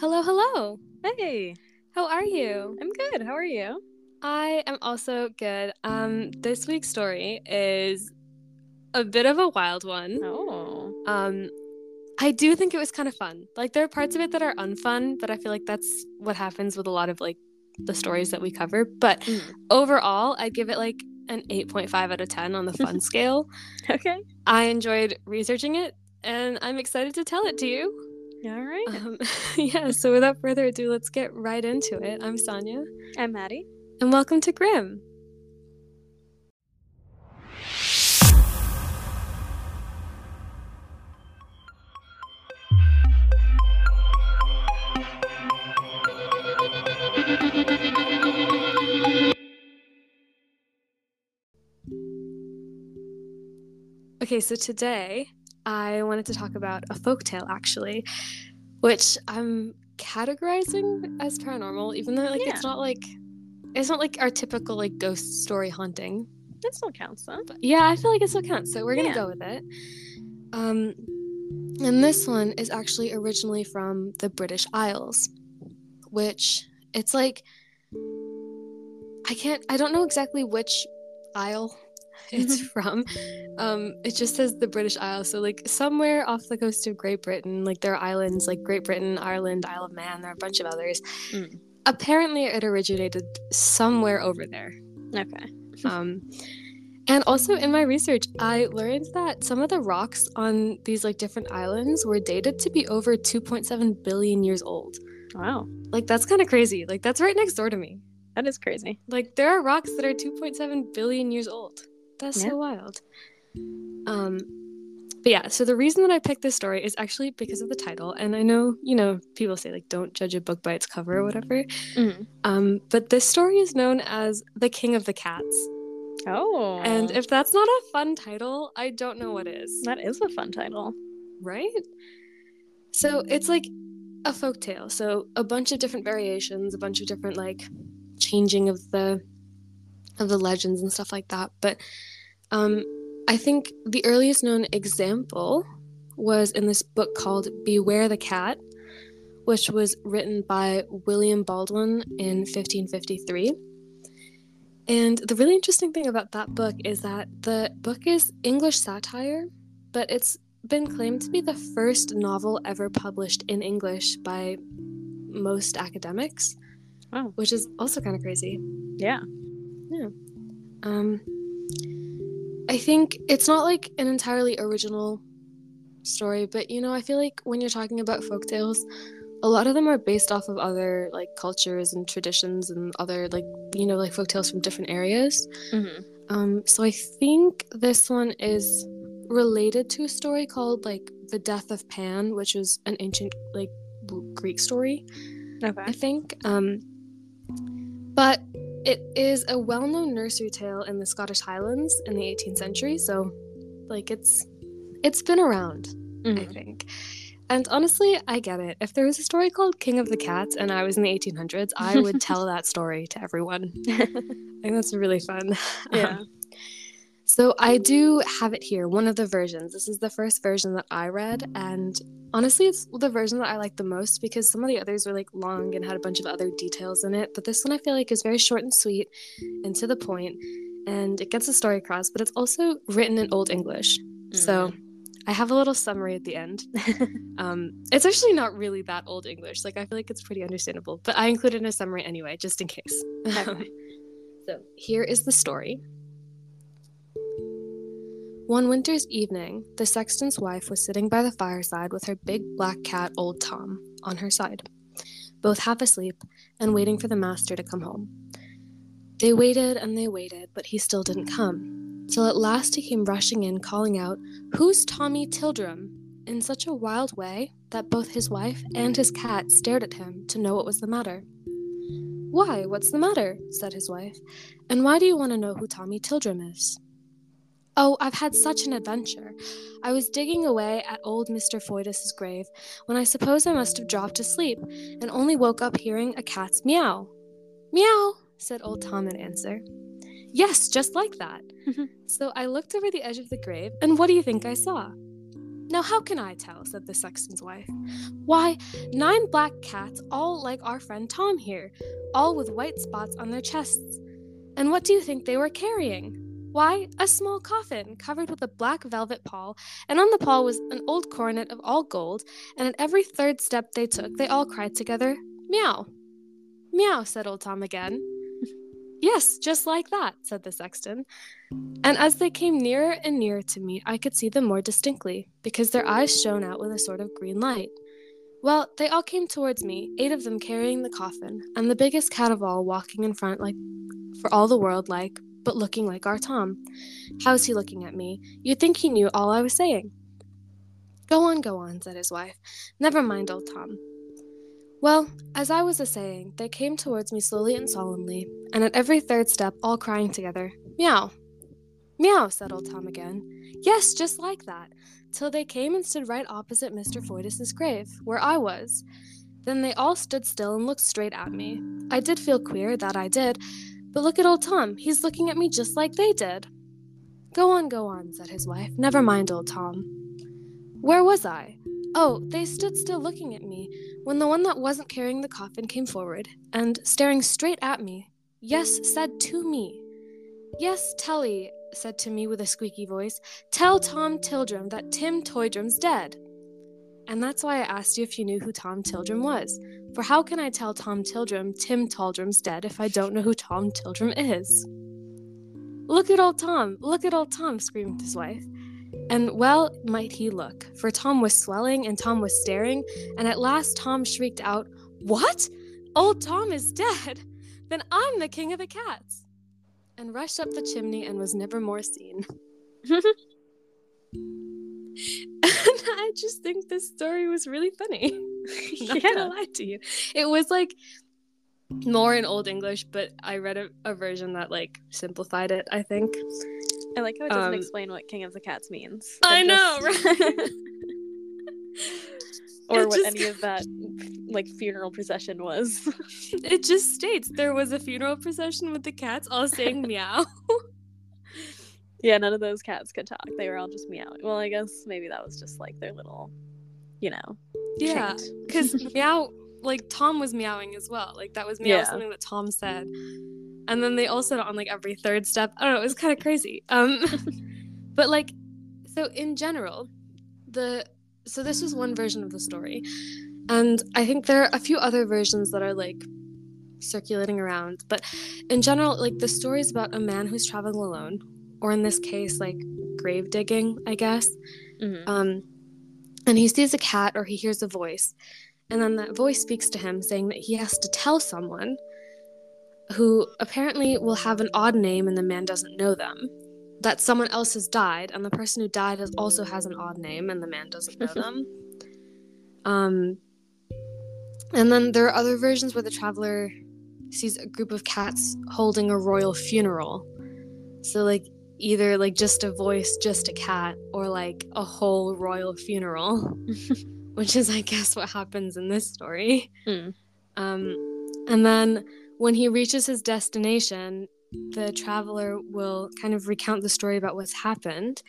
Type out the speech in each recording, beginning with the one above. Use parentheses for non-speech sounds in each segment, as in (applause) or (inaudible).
Hello, hello. Hey, How are you? I'm good. How are you? I am also good. Um, this week's story is a bit of a wild one. Oh. Um, I do think it was kind of fun. Like there are parts of it that are unfun, but I feel like that's what happens with a lot of like the stories that we cover. But Mm. overall, I'd give it like an 8.5 out of 10 on the fun (laughs) scale. Okay. I enjoyed researching it and I'm excited to tell it to you. All right. Um, (laughs) yeah, so without further ado, let's get right into it. I'm Saaniya. I'm Maddie. And welcome to Grim. Okay, so today I wanted to talk about a folktale actually, which I'm categorizing as paranormal, even though like Yeah. it's not like it's not like our typical like ghost story haunting. That still counts, though. But yeah, I feel like it still counts, so we're gonna Yeah. go with it. Um, and this one is actually originally from the British Isles, which it's like I can't I don't know exactly which isle (laughs) it's (laughs) from. Um, it just says the British Isles, so like somewhere off the coast of Great Britain, like there are islands like Great Britain, Ireland, Isle of Man, there are a bunch of others. Mm. Apparently, it originated somewhere over there. Okay. (laughs) Um, and also in my research, I learned that some of the rocks on these like different islands were dated to be over 2.7 billion years old. Wow. Like that's kind of crazy. Like that's right next door to me. That is crazy. Like there are rocks that are 2.7 billion years old. That's Yeah. so wild. Um but yeah, so the reason that I picked this story is actually because of the title. And I know, you know, people say like don't judge a book by its cover or whatever. Mm. Um, but this story is known as The King of the Cats. Oh. And if that's not a fun title, I don't know what is. that is a fun title. Right? So it's like a folk tale. So a bunch of different variations, a bunch of different like changing of the of the legends and stuff like that. But um I think the earliest known example was in this book called Beware the Cat, which was written by William Baldwin in 1553. And the really interesting thing about that book is that the book is English satire, but it's been claimed to be the first novel ever published in English by most academics. Wow. Which is also kind of crazy. Yeah. Um, I think it's not like an entirely original story, but you know, I feel like when you're talking about folktales, a lot of them are based off of other like cultures and traditions and other like you know like folktales from different areas. Mm-hmm. Um, so I think this one is related to a story called like the Death of Pan, which is an ancient like Greek story. Okay. I think. Um, but it is a well-known nursery tale in the Scottish Highlands in the 18th century, so like it's it's been around, I Mhm. think. And honestly, I get it. If there was a story called King of the Cats and I was in the 1800s, I would tell (laughs) that story to everyone. (laughs) I think that's really fun. Yeah. Um, so I do have it here, one of the versions. This is the first version that I read, and honestly, it's the version that I like the most because some of the others were like long and had a bunch of other details in it. But this one I feel like is very short and sweet and to the point, and it gets the story across. But it's also written in Old English, so I have a little summary at the end. (laughs) um, it's actually not really that Old English. Like I feel like it's pretty understandable, but I included a summary anyway, just in case. Okay. (laughs) so here is the story. One winter's evening, the sexton's wife was sitting by the fireside with her big black cat, Old Tom, on her side, both half asleep and waiting for the master to come home. They waited and they waited, but he still didn't come, till at last he came rushing in, calling out, Who's Tommy Tildrum? in such a wild way that both his wife and his cat stared at him to know what was the matter. Why, what's the matter? said his wife. And why do you want to know who Tommy Tildrum is? Oh, I've had such an adventure. I was digging away at old Mr. Fordyce's grave when I suppose I must have dropped asleep and only woke up hearing a cat's meow. Meow, said old Tom in answer. Yes, just like that. Mm-hmm. so I looked over the edge of the grave, and what do you think I saw? Now, how can I tell? said the sexton's wife. Why, nine black cats, all like our friend Tom here, all with white spots on their chests. And what do you think they were carrying? Why, a small coffin covered with a black velvet pall, and on the pall was an old coronet of all gold, and at every third step they took, they all cried together, Meow. Meow, said old Tom again. (laughs) Yes, just like that, said the sexton. And as they came nearer and nearer to me, I could see them more distinctly, because their eyes shone out with a sort of green light. Well, they all came towards me, eight of them carrying the coffin, and the biggest cat of all walking in front, like for all the world like, but looking like our Tom. How's he looking at me? You'd think he knew all I was saying. Go on, go on, said his wife. Never mind, old Tom. Well, as I was a saying, they came towards me slowly and solemnly, and at every third step, all crying together, Meow! Meow, said old Tom again. Yes, just like that, till they came and stood right opposite Mr. Fordyce's grave, where I was. Then they all stood still and looked straight at me. I did feel queer, that I did, but look at old Tom, he's looking at me just like they did. Go on, go on, said his wife. Never mind, old Tom. Where was I? Oh, they stood still looking at me when the one that wasn't carrying the coffin came forward and, staring straight at me, yes, said to me, Yes, Telly, said to me with a squeaky voice, tell Tom Tildrum that Tim Toldrum's dead. And that's why I asked you if you knew who Tom Tildrum was. For how can I tell Tom Tildrum Tim Tildrum's dead if I don't know who Tom Tildrum is? Look at old Tom! Look at old Tom! screamed his wife. And well might he look, for Tom was swelling and Tom was staring, and at last Tom shrieked out, What? Old Tom is dead! Then I'm the king of the cats! And rushed up the chimney and was never more seen. (laughs) and I just think this story was really funny. (laughs) (laughs) Yeah. gonna lie to you. It was like more in Old English, but I read a, a version that like simplified it, I think. I like how it doesn't Um, explain what King of the Cats means. I know, just- right? (laughs) or It what just- any of that like funeral procession was. It just states there was a funeral procession with the cats all saying meow. yeah, none of those cats could talk. They were all just meowing. Well, I guess maybe that was just like their little, you know. Yeah, because (laughs) meow, like Tom was meowing as well. Like that was meow, Yeah. something that Tom said. And then they all said it on like every third step. I don't know, it was kind of crazy. Um, (laughs) but like, so in general, the so this was one version of the story, and I think there are a few other versions that are like circulating around. But in general, like the story is about a man who's traveling alone, or in this case, like grave digging, I guess. Mhm. Um, and he sees a cat or he hears a voice. And then that voice speaks to him saying that he has to tell someone who apparently will have an odd name and the man doesn't know them. That someone else has died, and the person who died has, also has an odd name and the man doesn't know them. (laughs) Um, and then there are other versions where the traveler sees a group of cats holding a royal funeral. So, like, either like just a voice, just a cat, or like a whole royal funeral, (laughs) which is, I guess, what happens in this story. Mm. Um, and then when he reaches his destination, the traveler will kind of recount the story about what's happened.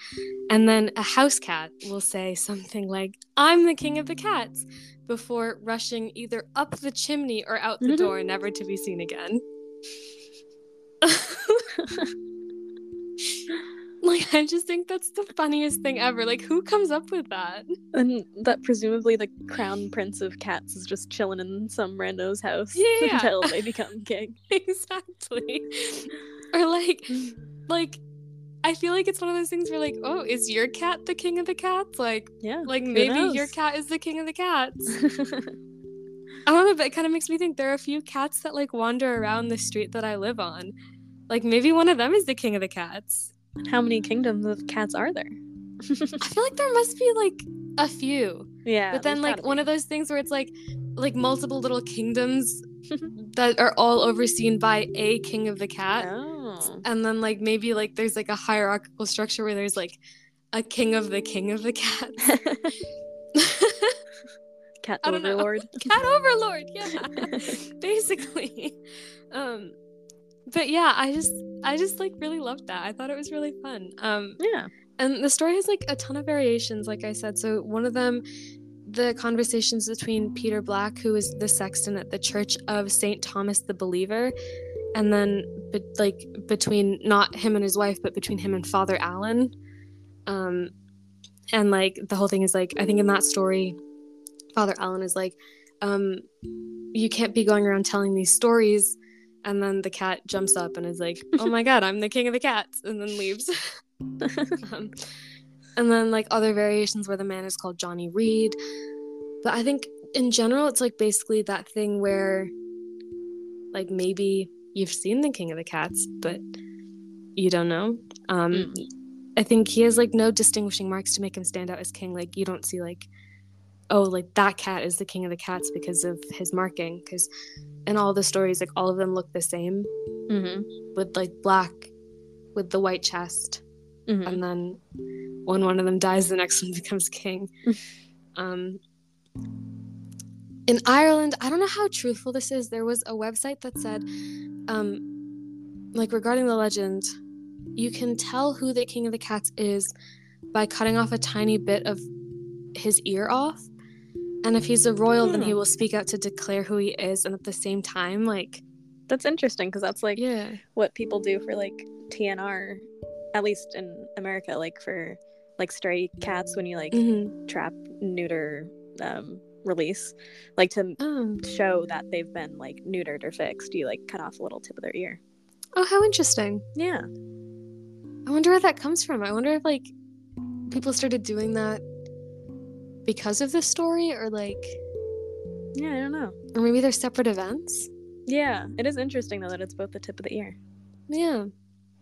And then a house cat will say something like, I'm the king of the cats, before rushing either up the chimney or out the door, never to be seen again. (laughs) (laughs) (laughs) like, I just think that's the funniest thing ever. Like, who comes up with that? And that presumably the crown prince of cats is just chilling in some rando's house (laughs) Yeah. until they (laughs) become king. exactly. Or like, like, I feel like it's one of those things where like, oh, is your cat the king of the cats? Like, Yeah. like maybe your cat is the king of the cats. I don't know, but it kind of makes me think there are a few cats that like wander around the street that I live on. Like maybe one of them is the king of the cats. How many kingdoms of cats are there? I feel like there must be like a few. yeah. but then like one be. of those things where it's like like multiple little kingdoms (laughs) that are all overseen by a king of the cat. Oh. and then like maybe like there's like a hierarchical structure where there's like a king of the king of the cat. (laughs) (laughs) Cat I don't know. overlord. cat overlord yeah basically um but yeah i just i just like really loved that i thought it was really fun um Yeah. and the story has like a ton of variations, like I said. So one of them, the conversations between Peter Black, who is the sexton at the Church of Saint Thomas the Believer, and then like between not him and his wife, but between him and Father Allen. Um, and like the whole thing is like I think in that story, Father Allen is like, um, you can't be going around telling these stories. And then the cat jumps up and is like, (laughs) "Oh my god, I'm the king of the cats," and then leaves. (laughs) um, and then like other variations where the man is called Johnny Reed. But I think in general, it's like basically that thing where, like maybe you've seen the king of the cats, but you don't know. Um, Mm. I think he has like no distinguishing marks to make him stand out as king. Like you don't see like, oh, like that cat is the king of the cats because of his marking. Because in all the stories, like all of them look the same Mm-hmm. with like black, with the white chest, Mm-hmm. and then when one of them dies, the next one (laughs) becomes king. (laughs) um, in Ireland, I don't know how truthful this is. There was a website that said, um, like regarding the legend, you can tell who the king of the cats is by cutting off a tiny bit of his ear off. And if he's a royal, then he Hmm. will speak out to declare who he is, and at the same time, like, That's interesting because that's like yeah, what people do for like TNR, at least in America, like for like stray cats when you like hmm trap, neuter, um, release, like to oh. show that they've been like neutered or fixed, you like cut off a little tip of their ear. oh, how interesting. Yeah. I wonder where that comes from. I wonder if like people started doing that because of this story or like Yeah, I don't know. or maybe they're separate events. Yeah, it is interesting though that it's both the tip of the ear. Yeah.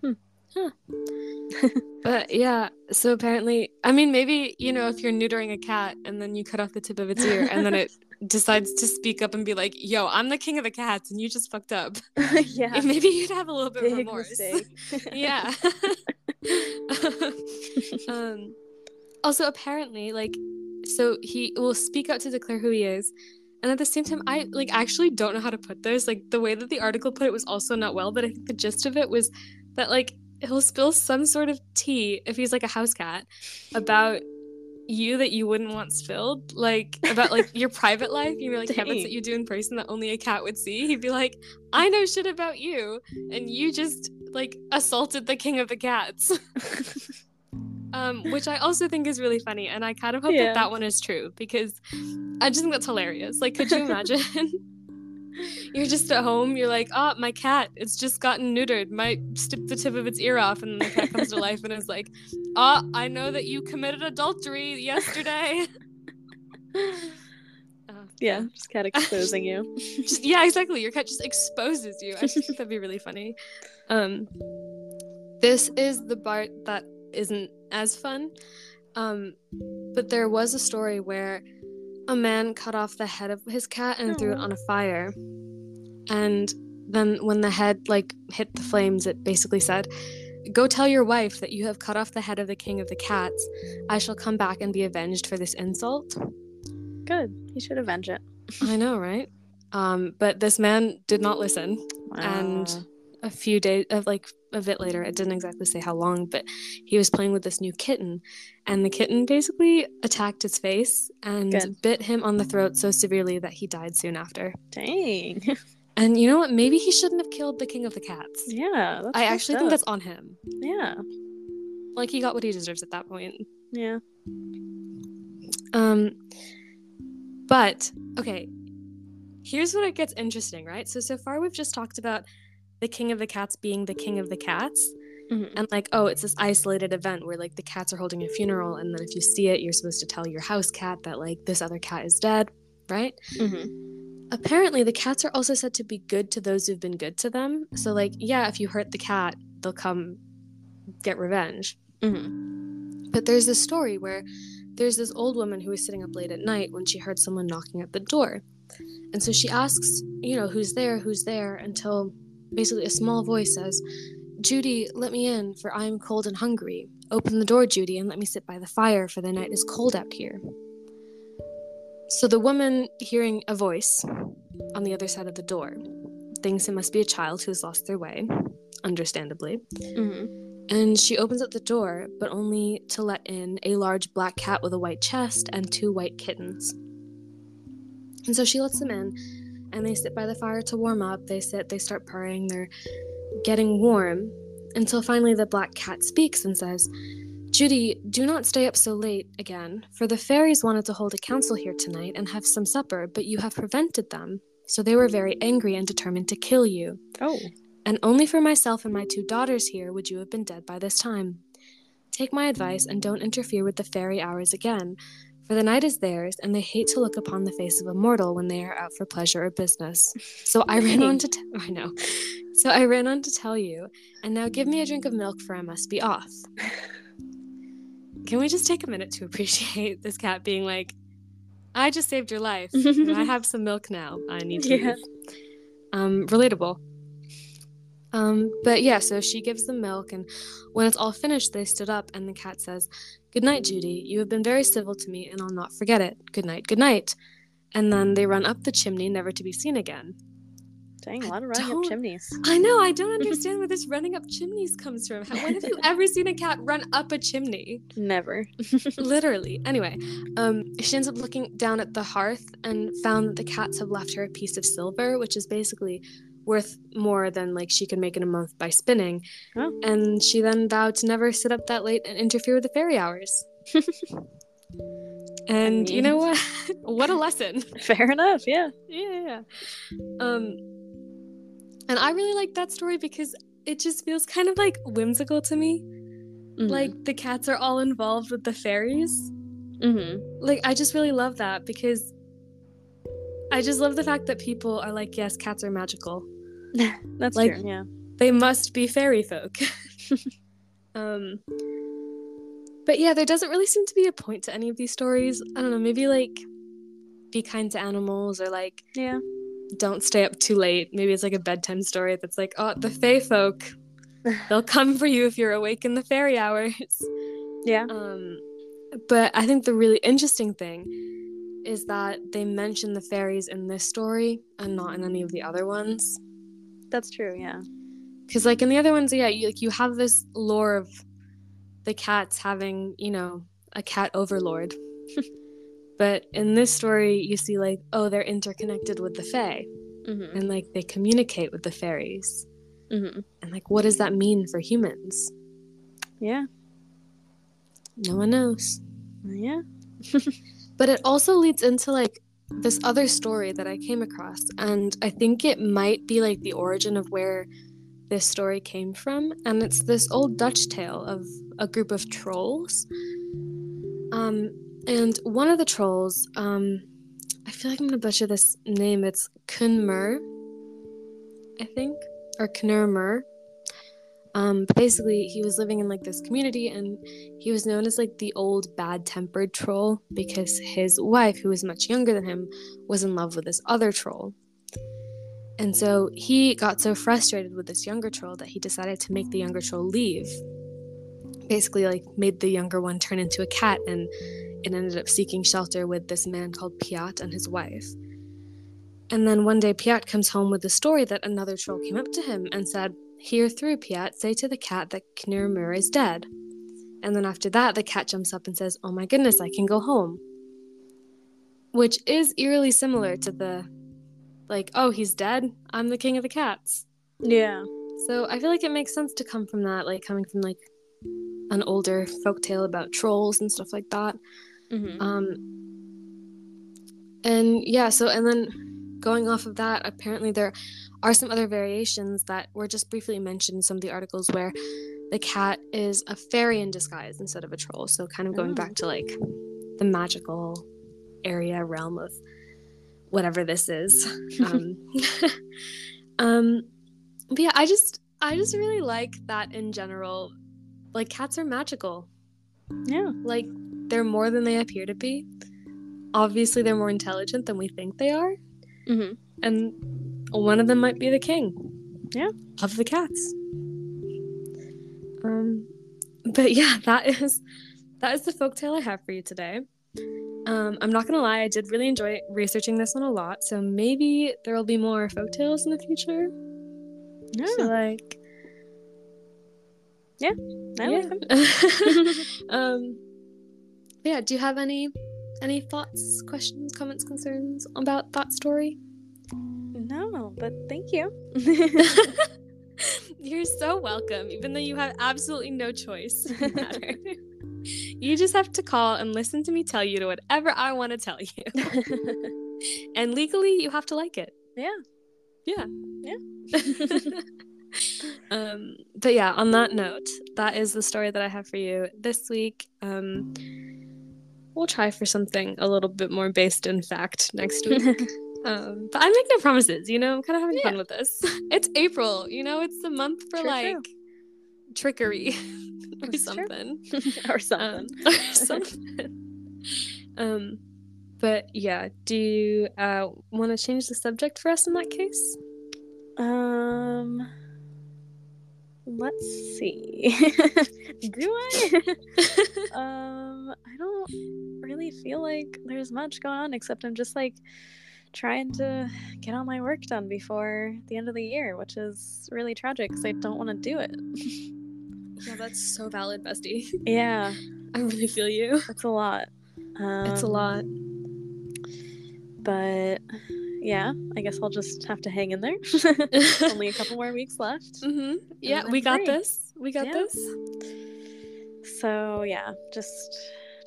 Hmm. Huh. (laughs) but yeah, so apparently, I mean, maybe, you know, if you're neutering a cat and then you cut off the tip of its ear and then it (laughs) decides to speak up and be like, yo, I'm the king of the cats and you just fucked up. (laughs) yeah. Maybe you'd have a little bit of remorse. yeah. um, also, apparently, like, so he will speak out to declare who he is. And at the same time, I like actually don't know how to put this. Like the way that the article put it was also not well, but I think the gist of it was that like he'll spill some sort of tea if he's like a house cat about you that you wouldn't want spilled, like about like your private life, you know, like habits that you do in person that only a cat would see. He'd be like, "I know shit about you, and you just like assaulted the king of the cats." (laughs) um, which I also think is really funny, and I kind of hope Yeah. that that one is true because I just think that's hilarious. Like, could you imagine? (laughs) you're just at home, you're like, oh, my cat, it's just gotten neutered. Might snip the tip of its ear off, and then the cat comes to life and is like, oh, I know that you committed adultery yesterday. (laughs) Uh, yeah, just cat (laughs) exposing you. just, yeah, exactly. Your cat just exposes you. I think that'd be really funny. Um, this is the part that isn't as fun. Um, but there was a story where a man cut off the head of his cat and threw it on a fire. And then when the head like hit the flames, it basically said, "Go tell your wife that you have cut off the head of the king of the cats. I shall come back and be avenged for this insult." Good. You should avenge it. I know, right? Um, but this man did not listen. And a few days of like a bit later it didn't exactly say how long but he was playing with this new kitten and the kitten basically attacked his face and Good. bit him on the throat so severely that he died soon after dang. (laughs) and you know what maybe he shouldn't have killed the king of the cats yeah. That's i actually think that's on him Yeah. like he got what he deserves at that point Yeah. um but okay here's what it gets interesting right so so far we've just talked about the king of the cats being the king of the cats Mhm. and like oh it's this isolated event where like the cats are holding a funeral and then if you see it you're supposed to tell your house cat that like this other cat is dead right Mhm. apparently the cats are also said to be good to those who've been good to them so like yeah if you hurt the cat they'll come get revenge Mhm. but there's this story where there's this old woman who was sitting up late at night when she heard someone knocking at the door and so she asks you know who's there who's there until basically a small voice says Judy, let me in, for I am cold and hungry. Open the door, Judy, and let me sit by the fire, for the night is cold out here. So the woman, hearing a voice on the other side of the door, thinks it must be a child who has lost their way, understandably. Mhm. and she opens up the door, but only to let in a large black cat with a white chest and two white kittens. And so she lets them in, and they sit by the fire to warm up. They sit, they start purring, they're getting warm, until finally the black cat speaks and says, Judy, do not stay up so late again, for the fairies wanted to hold a council here tonight and have some supper, but you have prevented them. So they were very angry and determined to kill you. Oh. And only for myself and my two daughters here would you have been dead by this time. Take my advice and don't interfere with the fairy hours again, for the night is theirs, and they hate to look upon the face of a mortal when they are out for pleasure or business. So I ran on to t- (laughs) I know. So I ran on to tell you, and now give me a drink of milk, for I must be off. Can we just take a minute to (laughs) appreciate this cat being like, I just saved your life. (laughs) I have some milk now. I need to yeah. Um, relatable. Um, but yeah, so she gives them milk, and when it's all finished, they stood up, and the cat says, Good night, Judy. You have been very civil to me, and I'll not forget it. Good night, good night. And then they run up the chimney, never to be seen again. Dang, a lot of running up chimneys. I know, I don't (laughs) understand where this running up chimneys comes from. when have you ever seen a cat run up a chimney? Never. (laughs) Literally. Anyway, um, she ends up looking down at the hearth and found that the cats have left her a piece of silver, which is basically worth more than like she could make in a month by spinning. Oh. And she then vowed to never sit up that late and interfere with the fairy hours. (laughs) and I mean, you know what? (laughs) what a lesson. (laughs) Fair enough, yeah. Yeah, yeah. Um and I really like that story because it just feels kind of like whimsical to me. Mm-hmm. Like the cats are all involved with the fairies. Mm-hmm. Like I just really love that because I just love the fact that people are like, yes, cats are magical. (laughs) That's like, true. Yeah. They must be fairy folk. (laughs) um but yeah, there doesn't really seem to be a point to any of these stories. I don't know, maybe like be kind to animals or like Yeah. Don't stay up too late. Maybe it's like a bedtime story that's like, oh, the fae folk. (laughs) They'll come for you if you're awake in the fairy hours. Yeah. Um but I think the really interesting thing is that they mention the fairies in this story and not in any of the other ones. That's true, yeah. Because like in the other ones, yeah, you like you have this lore of the cats having, you know, a cat overlord. (laughs) but in this story, you see like, oh, they're interconnected with the fae, mm-hmm. and like they communicate with the fairies. Mm-hmm. And like, what does that mean for humans? Yeah. No one knows. Yeah. (laughs) but it also leads into like this other story that I came across, and I think it might be like the origin of where this story came from. And it's this old Dutch tale of a group of trolls. Um, and one of the trolls, um, I feel like I'm gonna butcher this name. It's Kunmer, I think, or Knurmer. Um, but basically, he was living in like this community, and he was known as like the old bad-tempered troll because his wife, who was much younger than him, was in love with this other troll. And so he got so frustrated with this younger troll that he decided to make the younger troll leave. Basically, like made the younger one turn into a cat, and it ended up seeking shelter with this man called Piat and his wife. And then one day, Piat comes home with the story that another troll came up to him and said, Hear through, Piat, say to the cat that Knurmur is dead. And then after that, the cat jumps up and says, Oh my goodness, I can go home. Which is eerily similar to the, like, oh, he's dead, I'm the king of the cats. Yeah. So I feel like it makes sense to come from that, like, coming from, like, an older folk tale about trolls and stuff like that. Mm-hmm. Um, and yeah, so, and then going off of that, apparently there are some other variations that were just briefly mentioned in some of the articles where the cat is a fairy in disguise instead of a troll. So kind of going oh. back to like the magical area realm of whatever this is. (laughs) um, (laughs) um, but yeah, I just I just really like that in general. Like cats are magical. Yeah. Like they're more than they appear to be. Obviously, they're more intelligent than we think they are. Mm-hmm. And one of them might be the king. Yeah. Of the cats. Um but yeah, (laughs) that is that is the folktale I have for you today. Um, I'm not gonna lie, I did really enjoy researching this one a lot, so maybe there will be more folktales in the future. Yeah. So, like I yeah. like them. (laughs) (laughs) um, yeah. Do you have any any thoughts, questions, comments, concerns about that story? But thank you. (laughs) You're so welcome, even though you have absolutely no choice. in the (laughs) matter. you just have to call and listen to me tell you to whatever I want to tell you. (laughs) and legally, you have to like it. yeah. Yeah. Yeah. um, but yeah, on that note, that is the story that I have for you this week. Um, we'll try for something a little bit more based in fact next week. Um, but I make no promises, you know, I'm kind of having fun with this. (laughs) It's April, you know, it's the month for True, true. like trickery (laughs) or something. (laughs) or something. Um, or something. um, but yeah, do you uh, want to change the subject for us in that case? Um, let's see. Do I? um, I don't really feel like there's much going on except I'm just like trying to get all my work done before the end of the year, which is really tragic because I don't want to do it. Yeah, that's so valid, bestie. (laughs) yeah, I really feel you. it's a lot. Um, It's a lot. but yeah, I guess I'll just have to hang in there. (laughs) Only a couple more weeks left. hmm Yeah, we got free. this. We got Yeah. this. So yeah, just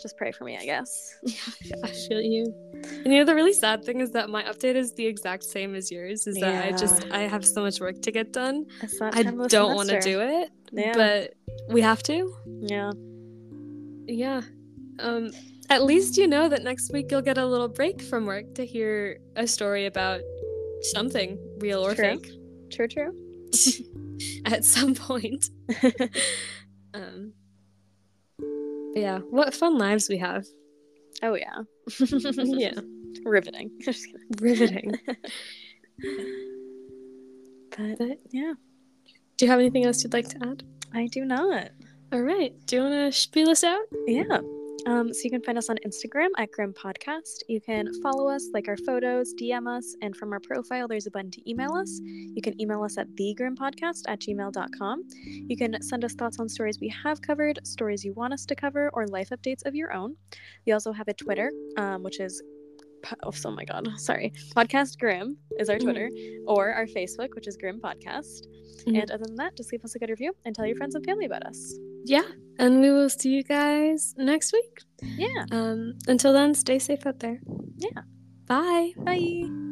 just pray for me, I guess. Yeah, I feel you. And you know the really sad thing is that my update is the exact same as yours. Is that I just I have so much work to get done. I time of the don't want to do it, Yeah. but we have to. yeah. Yeah. Um. At least you know that next week you'll get a little break from work to hear a story about something real or True. fake True, true. (laughs) at some point. (laughs) um. Yeah. What fun lives we have. Oh yeah. (laughs) yeah. Riveting. (laughs) Riveting. (laughs) But But yeah, do you have anything else you'd like to add? I do not. All right. Do you want to spiel us out? Yeah. Um, so you can find us on Instagram at Grim Podcast. You can follow us, like our photos, DM us, and from our profile, there's a button to email us. You can email us at thegrimpodcast at gmail.com. You can send us thoughts on stories we have covered, stories you want us to cover, or life updates of your own. We also have a Twitter, um, which is oh, oh my god, (laughs) sorry. Podcast Grim is our Twitter, or our Facebook, which is Grim Podcast. Mhm. And other than that, just leave us a good review and tell your friends and family about us. Yeah. And we will see you guys next week. Yeah. Um. Until then, stay safe out there. Yeah. Bye. Bye.